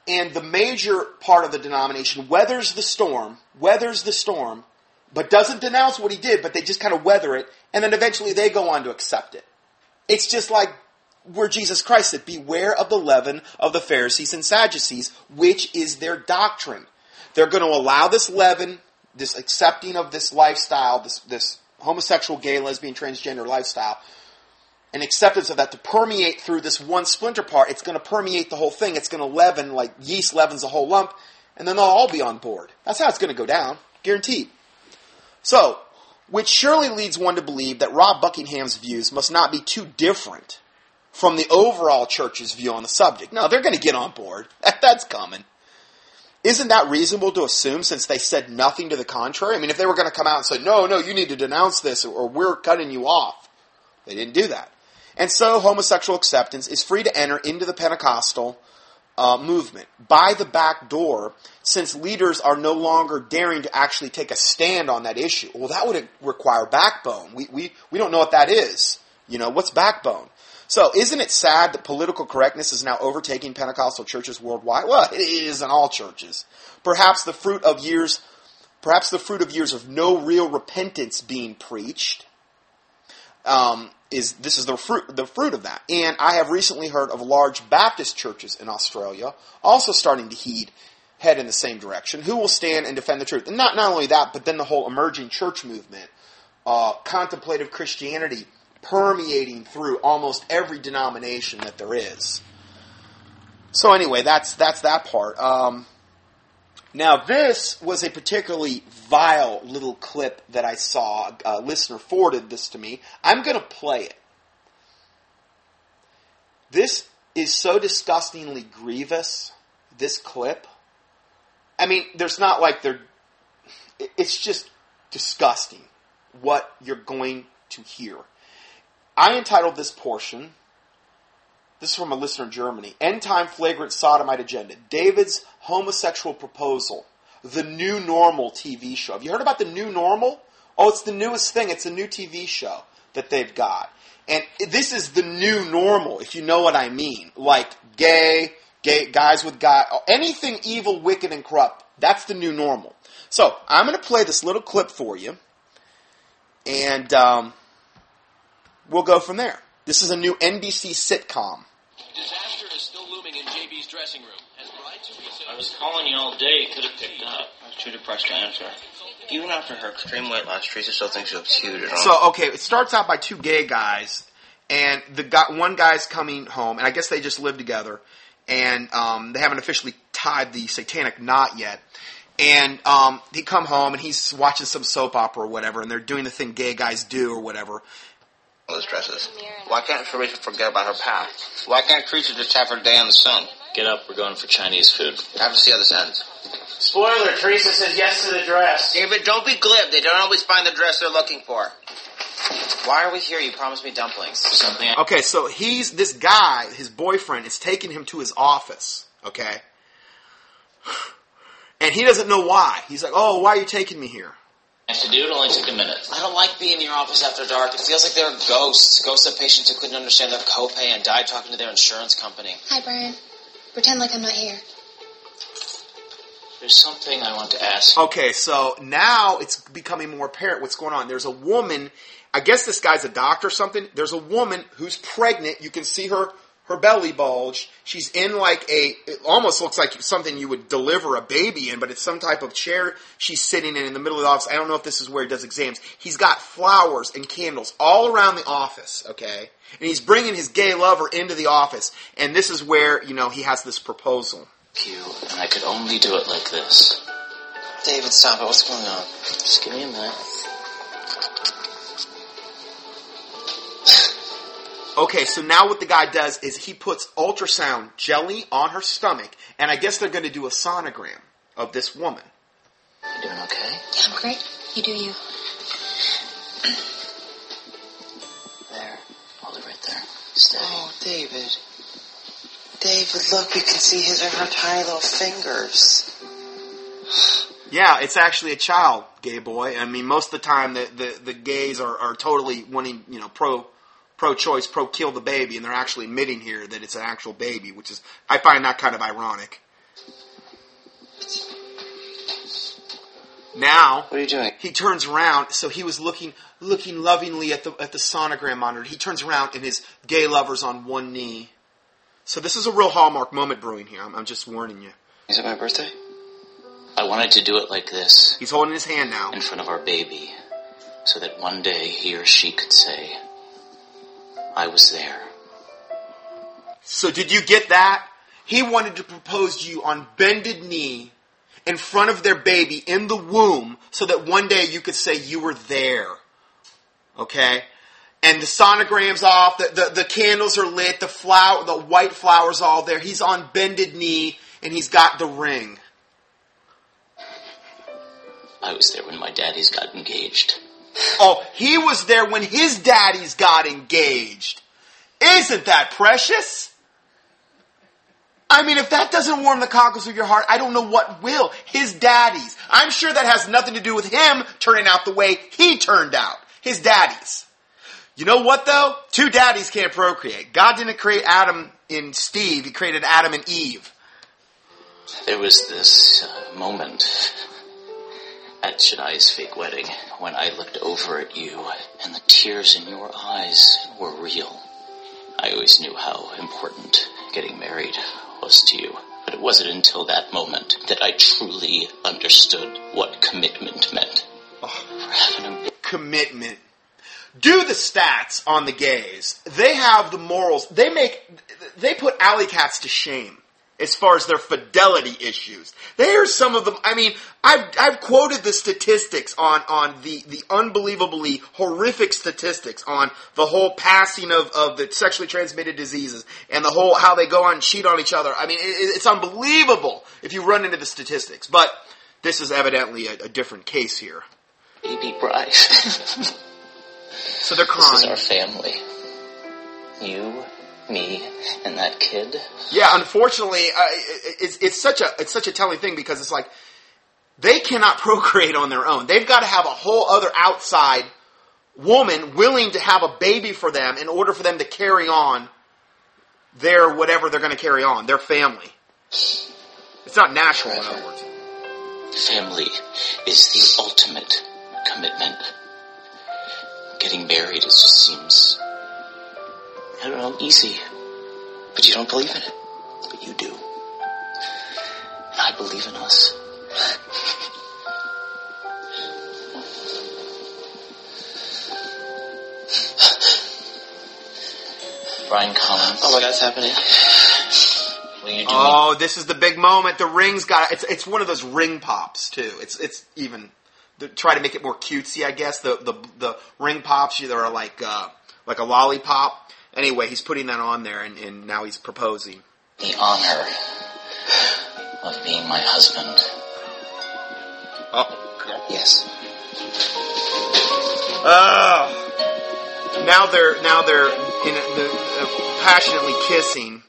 And the major part of the denomination weathers the storm, weathers the storm, but doesn't denounce what he did, but they just kind of weather it, and then eventually they go on to accept it. It's just like where Jesus Christ said, Beware of the leaven of the Pharisees and Sadducees, which is their doctrine. They're going to allow this leaven, this accepting of this lifestyle, this, this homosexual, gay, lesbian, transgender lifestyle, an acceptance of that to permeate through this one splinter part. It's going to permeate the whole thing. It's going to leaven like yeast leavens a whole lump, and then they'll all be on board. That's how it's going to go down, guaranteed. So, which surely leads one to believe that Rob Buckingham's views must not be too different from the overall church's view on the subject. No, they're going to get on board. That's coming. Isn't that reasonable to assume since they said nothing to the contrary? I mean, if they were going to come out and say, no, no, you need to denounce this or we're cutting you off, they didn't do that. And so homosexual acceptance is free to enter into the Pentecostal uh, movement by the back door since leaders are no longer daring to actually take a stand on that issue. Well, that would require backbone. We, we, we don't know what that is. You know, what's backbone? So, isn't it sad that political correctness is now overtaking Pentecostal churches worldwide? Well, it is in all churches. Perhaps the fruit of years, perhaps the fruit of years of no real repentance being preached, um, is this is the fruit the fruit of that. And I have recently heard of large Baptist churches in Australia also starting to heed head in the same direction. Who will stand and defend the truth? And not not only that, but then the whole emerging church movement, uh, contemplative Christianity permeating through almost every denomination that there is. So anyway, that's that's that part. Um, now this was a particularly vile little clip that I saw. A listener forwarded this to me. I'm going to play it. This is so disgustingly grievous. This clip. I mean, there's not like they're. It's just disgusting what you're going to hear. I entitled this portion, this is from a listener in Germany, End Time Flagrant Sodomite Agenda, David's Homosexual Proposal, the New Normal TV show. Have you heard about the New Normal? Oh, it's the newest thing. It's a new TV show that they've got. And this is the new normal, if you know what I mean. Like gay, gay guys with guy, anything evil, wicked, and corrupt. That's the new normal. So I'm going to play this little clip for you, and um, we'll go from there. This is a new NBC sitcom. Disaster looming in JB's dressing room. As Bride Teresa I was calling you all day. Could have picked up. I was too depressed to answer. Even after her extreme weight loss, Teresa still thinks she looks huge at all. So okay, it starts out by two gay guys, and the guy, one guy's coming home, and I guess they just live together, and um, they haven't officially tied the satanic knot yet. And um, he come home and he's watching some soap opera or whatever, and they're doing the thing gay guys do or whatever. Those dresses. Why can't Teresa forget about her past? Why can't Teresa just have her day in the sun? Get up, we're going for Chinese food. I have to see how this ends. Spoiler, Teresa says yes to the dress. David, don't be glib. They don't always find the dress they're looking for. Why are we here? You promised me dumplings. Something I Okay, so he's this guy, his boyfriend, is taking him to his office. Okay, and he doesn't know why. He's like, "Oh, why are you taking me here?" Have to do. It only took a minute. I don't like being in your office after dark. It feels like there are ghosts. Ghosts of patients who couldn't understand their copay and died talking to their insurance company. Hi, Bryan. Pretend like I'm not here. There's something I want to ask. Okay, so now it's becoming more apparent what's going on. There's a woman, I guess this guy's a doctor or something. There's a woman who's pregnant. You can see her her belly bulge. She's in like a it almost looks like something you would deliver a baby in, but it's some type of chair she's sitting in in the middle of the office. I don't know if this is where he does exams. He's got flowers and candles all around the office, okay? And he's bringing his gay lover into the office. And this is where, you know, he has this proposal. You, and I could only do it like this. David, stop it. What's going on? Just give me a minute. Okay, so now what the guy does is he puts ultrasound jelly on her stomach, and I guess they're going to do a sonogram of this woman. You doing okay? Yeah, I'm great. You do you. There. Hold it right there. Steady. Oh, David. David, look, you can see his or her tiny little fingers. Yeah, it's actually a child, gay boy. I mean, most of the time the, the, the gays are, are totally wanting, you know, pro pro choice, pro kill the baby, and they're actually admitting here that it's an actual baby, which is I find that kind of ironic. Now What are you doing? he turns around, so he was looking looking lovingly at the at the sonogram monitor. He turns around and his gay lover's on one knee. So this is a real hallmark moment brewing here. I'm, I'm just warning you. Is it my birthday? I wanted to do it like this, He's holding his hand now. in front of our baby, so that one day he or she could say, I was there. So did you get that? He wanted to propose to you on bended knee in front of their baby in the womb so that one day you could say you were there. Okay? And the sonogram's off, the, the, the candles are lit, the flower, the white flowers all there. He's on bended knee and he's got the ring. I was there when my daddies got engaged. Oh, he was there when his daddies got engaged. Isn't that precious? I mean, if that doesn't warm the cockles of your heart, I don't know what will. His daddies. I'm sure that has nothing to do with him turning out the way he turned out. His daddies. You know what though? Two daddies can't procreate. God didn't create Adam and Steve, He created Adam and Eve. There was this uh, moment at Shadai's fake wedding when I looked over at you and the tears in your eyes were real. I always knew how important getting married was to you, but it wasn't until that moment that I truly understood what commitment meant. A commitment. Do the stats on the gays. They have the morals. They make, they put alley cats to shame as far as their fidelity issues. They are some of them. I mean, I've, I've quoted the statistics on, on the, the unbelievably horrific statistics on the whole passing of, of the sexually transmitted diseases and the whole, how they go on and cheat on each other. I mean, it, it's unbelievable if you run into the statistics. But this is evidently a, a different case here. baby bride. So they're this is our family. You, me, and that kid. Yeah, unfortunately, uh, it- it's it's such a it's such a telling thing because it's like they cannot procreate on their own. They've got to have a whole other outside woman willing to have a baby for them in order for them to carry on their whatever they're going to carry on, their family. It's not natural, in other words. Family is the ultimate commitment. Getting married, it just seems, I don't know, easy. But you don't believe in it. But you do. And I believe in us. Bryan Collins. Oh my God, it's happening. Will you do me Oh, this is the big moment. The rings got it's it's one of those ring pops too. It's it's even try to make it more cutesy, I guess. The the the ring pops you that are like uh, like a lollipop. Anyway, he's putting that on there, and, and now he's proposing. the honor of being my husband? Oh, Yes. oh. Now they're now they're in a, the, uh, passionately kissing.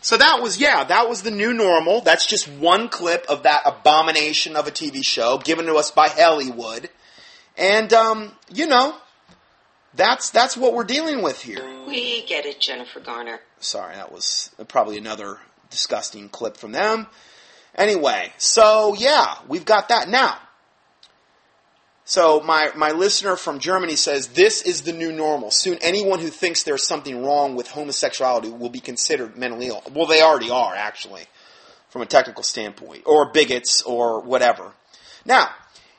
So that was yeah, that was the new normal. That's just one clip of that abomination of a TV show given to us by Hollywood, and um, you know, that's that's what we're dealing with here. We get it, Jennifer Garner. Sorry, that was probably another disgusting clip from them. Anyway, so yeah, we've got that now. So my, my listener from Germany says this is the new normal. Soon anyone who thinks there's something wrong with homosexuality will be considered mentally ill. Well, they already are actually, from a technical standpoint, or bigots or whatever. Now,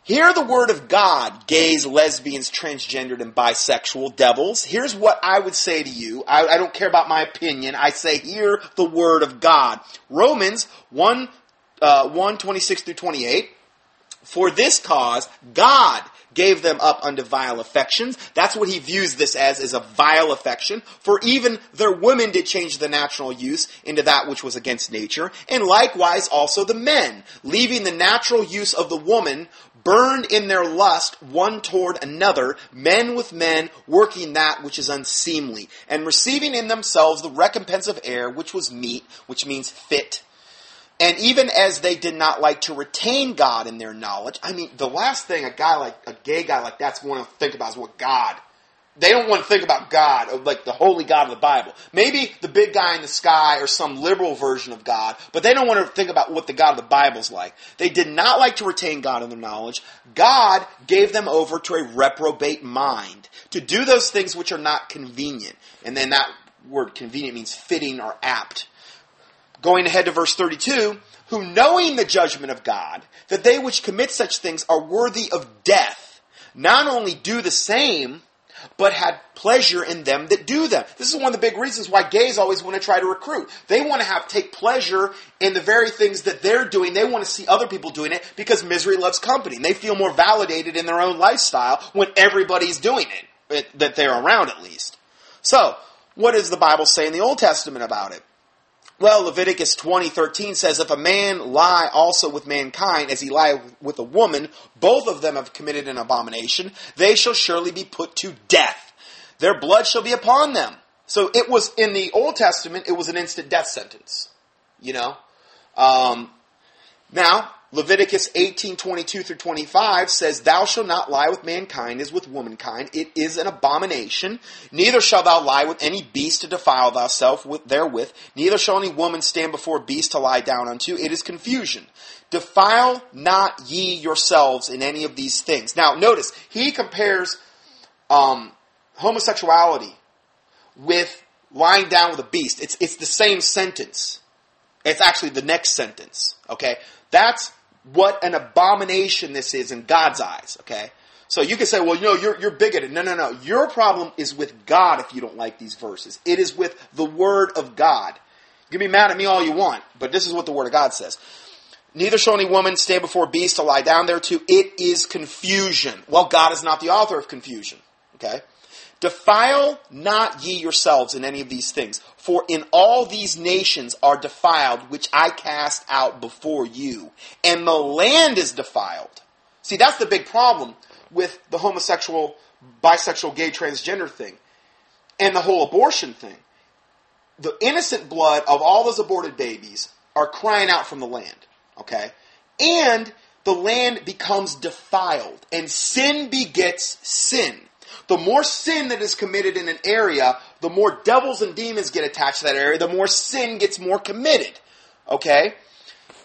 hear the word of God, gays, lesbians, transgendered, and bisexual devils. Here's what I would say to you. I, I don't care about my opinion. I say, hear the word of God. Romans 1, uh, 1 26 through 28. For this cause, God gave them up unto vile affections. That's what he views this as, is a vile affection. For even their women did change the natural use into that which was against nature. And likewise also the men, leaving the natural use of the woman, burned in their lust one toward another, men with men, working that which is unseemly, and receiving in themselves the recompense of air, which was meet, which means fit. And even as they did not like to retain God in their knowledge, I mean, the last thing a guy like, a gay guy like that's want to think about is what God. They don't want to think about God, or like the holy God of the Bible. Maybe the big guy in the sky or some liberal version of God, but they don't want to think about what the God of the Bible's like. They did not like to retain God in their knowledge. God gave them over to a reprobate mind to do those things which are not convenient. And then that word convenient means fitting or apt going ahead to verse 32, who knowing the judgment of God, that they which commit such things are worthy of death, not only do the same, but had pleasure in them that do them. This is one of the big reasons why gays always want to try to recruit. They want to have take pleasure in the very things that they're doing. They want to see other people doing it because misery loves company. And they feel more validated in their own lifestyle when everybody's doing it, it that they're around at least. So, what does the Bible say in the Old Testament about it? Well, Leviticus 20:13 says if a man lie also with mankind as he lie with a woman, both of them have committed an abomination, they shall surely be put to death. Their blood shall be upon them. So it was in the Old Testament, it was an instant death sentence. You know? Um, now, Leviticus 18:22 through 25 says, "Thou shalt not lie with mankind as with womankind; it is an abomination. Neither shalt thou lie with any beast to defile thyself with, therewith. Neither shall any woman stand before a beast to lie down unto; it is confusion. Defile not ye yourselves in any of these things." Now, notice he compares um, homosexuality with lying down with a beast. It's it's the same sentence. It's actually the next sentence. Okay, that's what an abomination this is in God's eyes. Okay, so you can say, well, you know, you're you're bigoted. No, no, no. Your problem is with God if you don't like these verses. It is with the Word of God. You can be mad at me all you want, but this is what the Word of God says. Neither shall any woman stand before beast to lie down thereto. It is confusion. Well, God is not the author of confusion. Okay? Defile not ye yourselves in any of these things, for in all these nations are defiled, which I cast out before you, and the land is defiled. See, that's the big problem. with the homosexual, bisexual, gay, transgender thing and the whole abortion thing. The innocent blood of all those aborted babies are crying out from the land. Okay? And the land becomes defiled, and sin begets sin. The more sin that is committed in an area, the more devils and demons get attached to that area, the more sin gets more committed. Okay?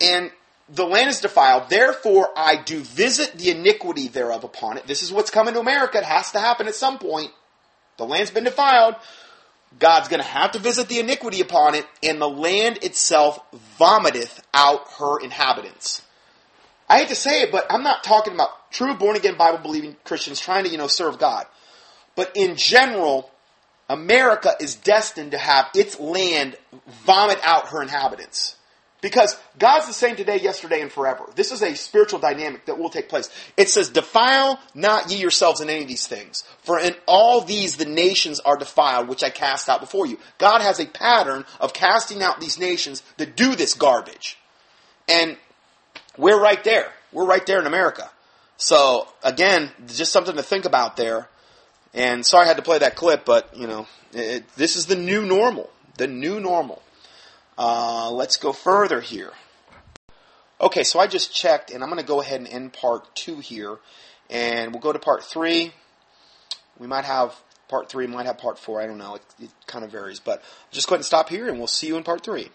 And the land is defiled, therefore I do visit the iniquity thereof upon it. This is what's coming to America. It has to happen at some point. The land's been defiled. God's going to have to visit the iniquity upon it, and the land itself vomiteth out her inhabitants. I hate to say it, but I'm not talking about true born again Bible believing Christians trying to, you know, serve God. But in general, America is destined to have its land vomit out her inhabitants. Because God's the same today, yesterday, and forever. This is a spiritual dynamic that will take place. It says, Defile not ye yourselves in any of these things, for in all these the nations are defiled, which I cast out before you. God has a pattern of casting out these nations that do this garbage. And we're right there. We're right there in America. So, again, just something to think about there. And sorry I had to play that clip, but, you know, it, this is the new normal. The new normal. Uh, let's go further here. Okay, so I just checked, and I'm going to go ahead and end part two here, and we'll go to part three. We might have part three, might have part four. I don't know. It, it kind of varies, but just go ahead and stop here, and we'll see you in part three.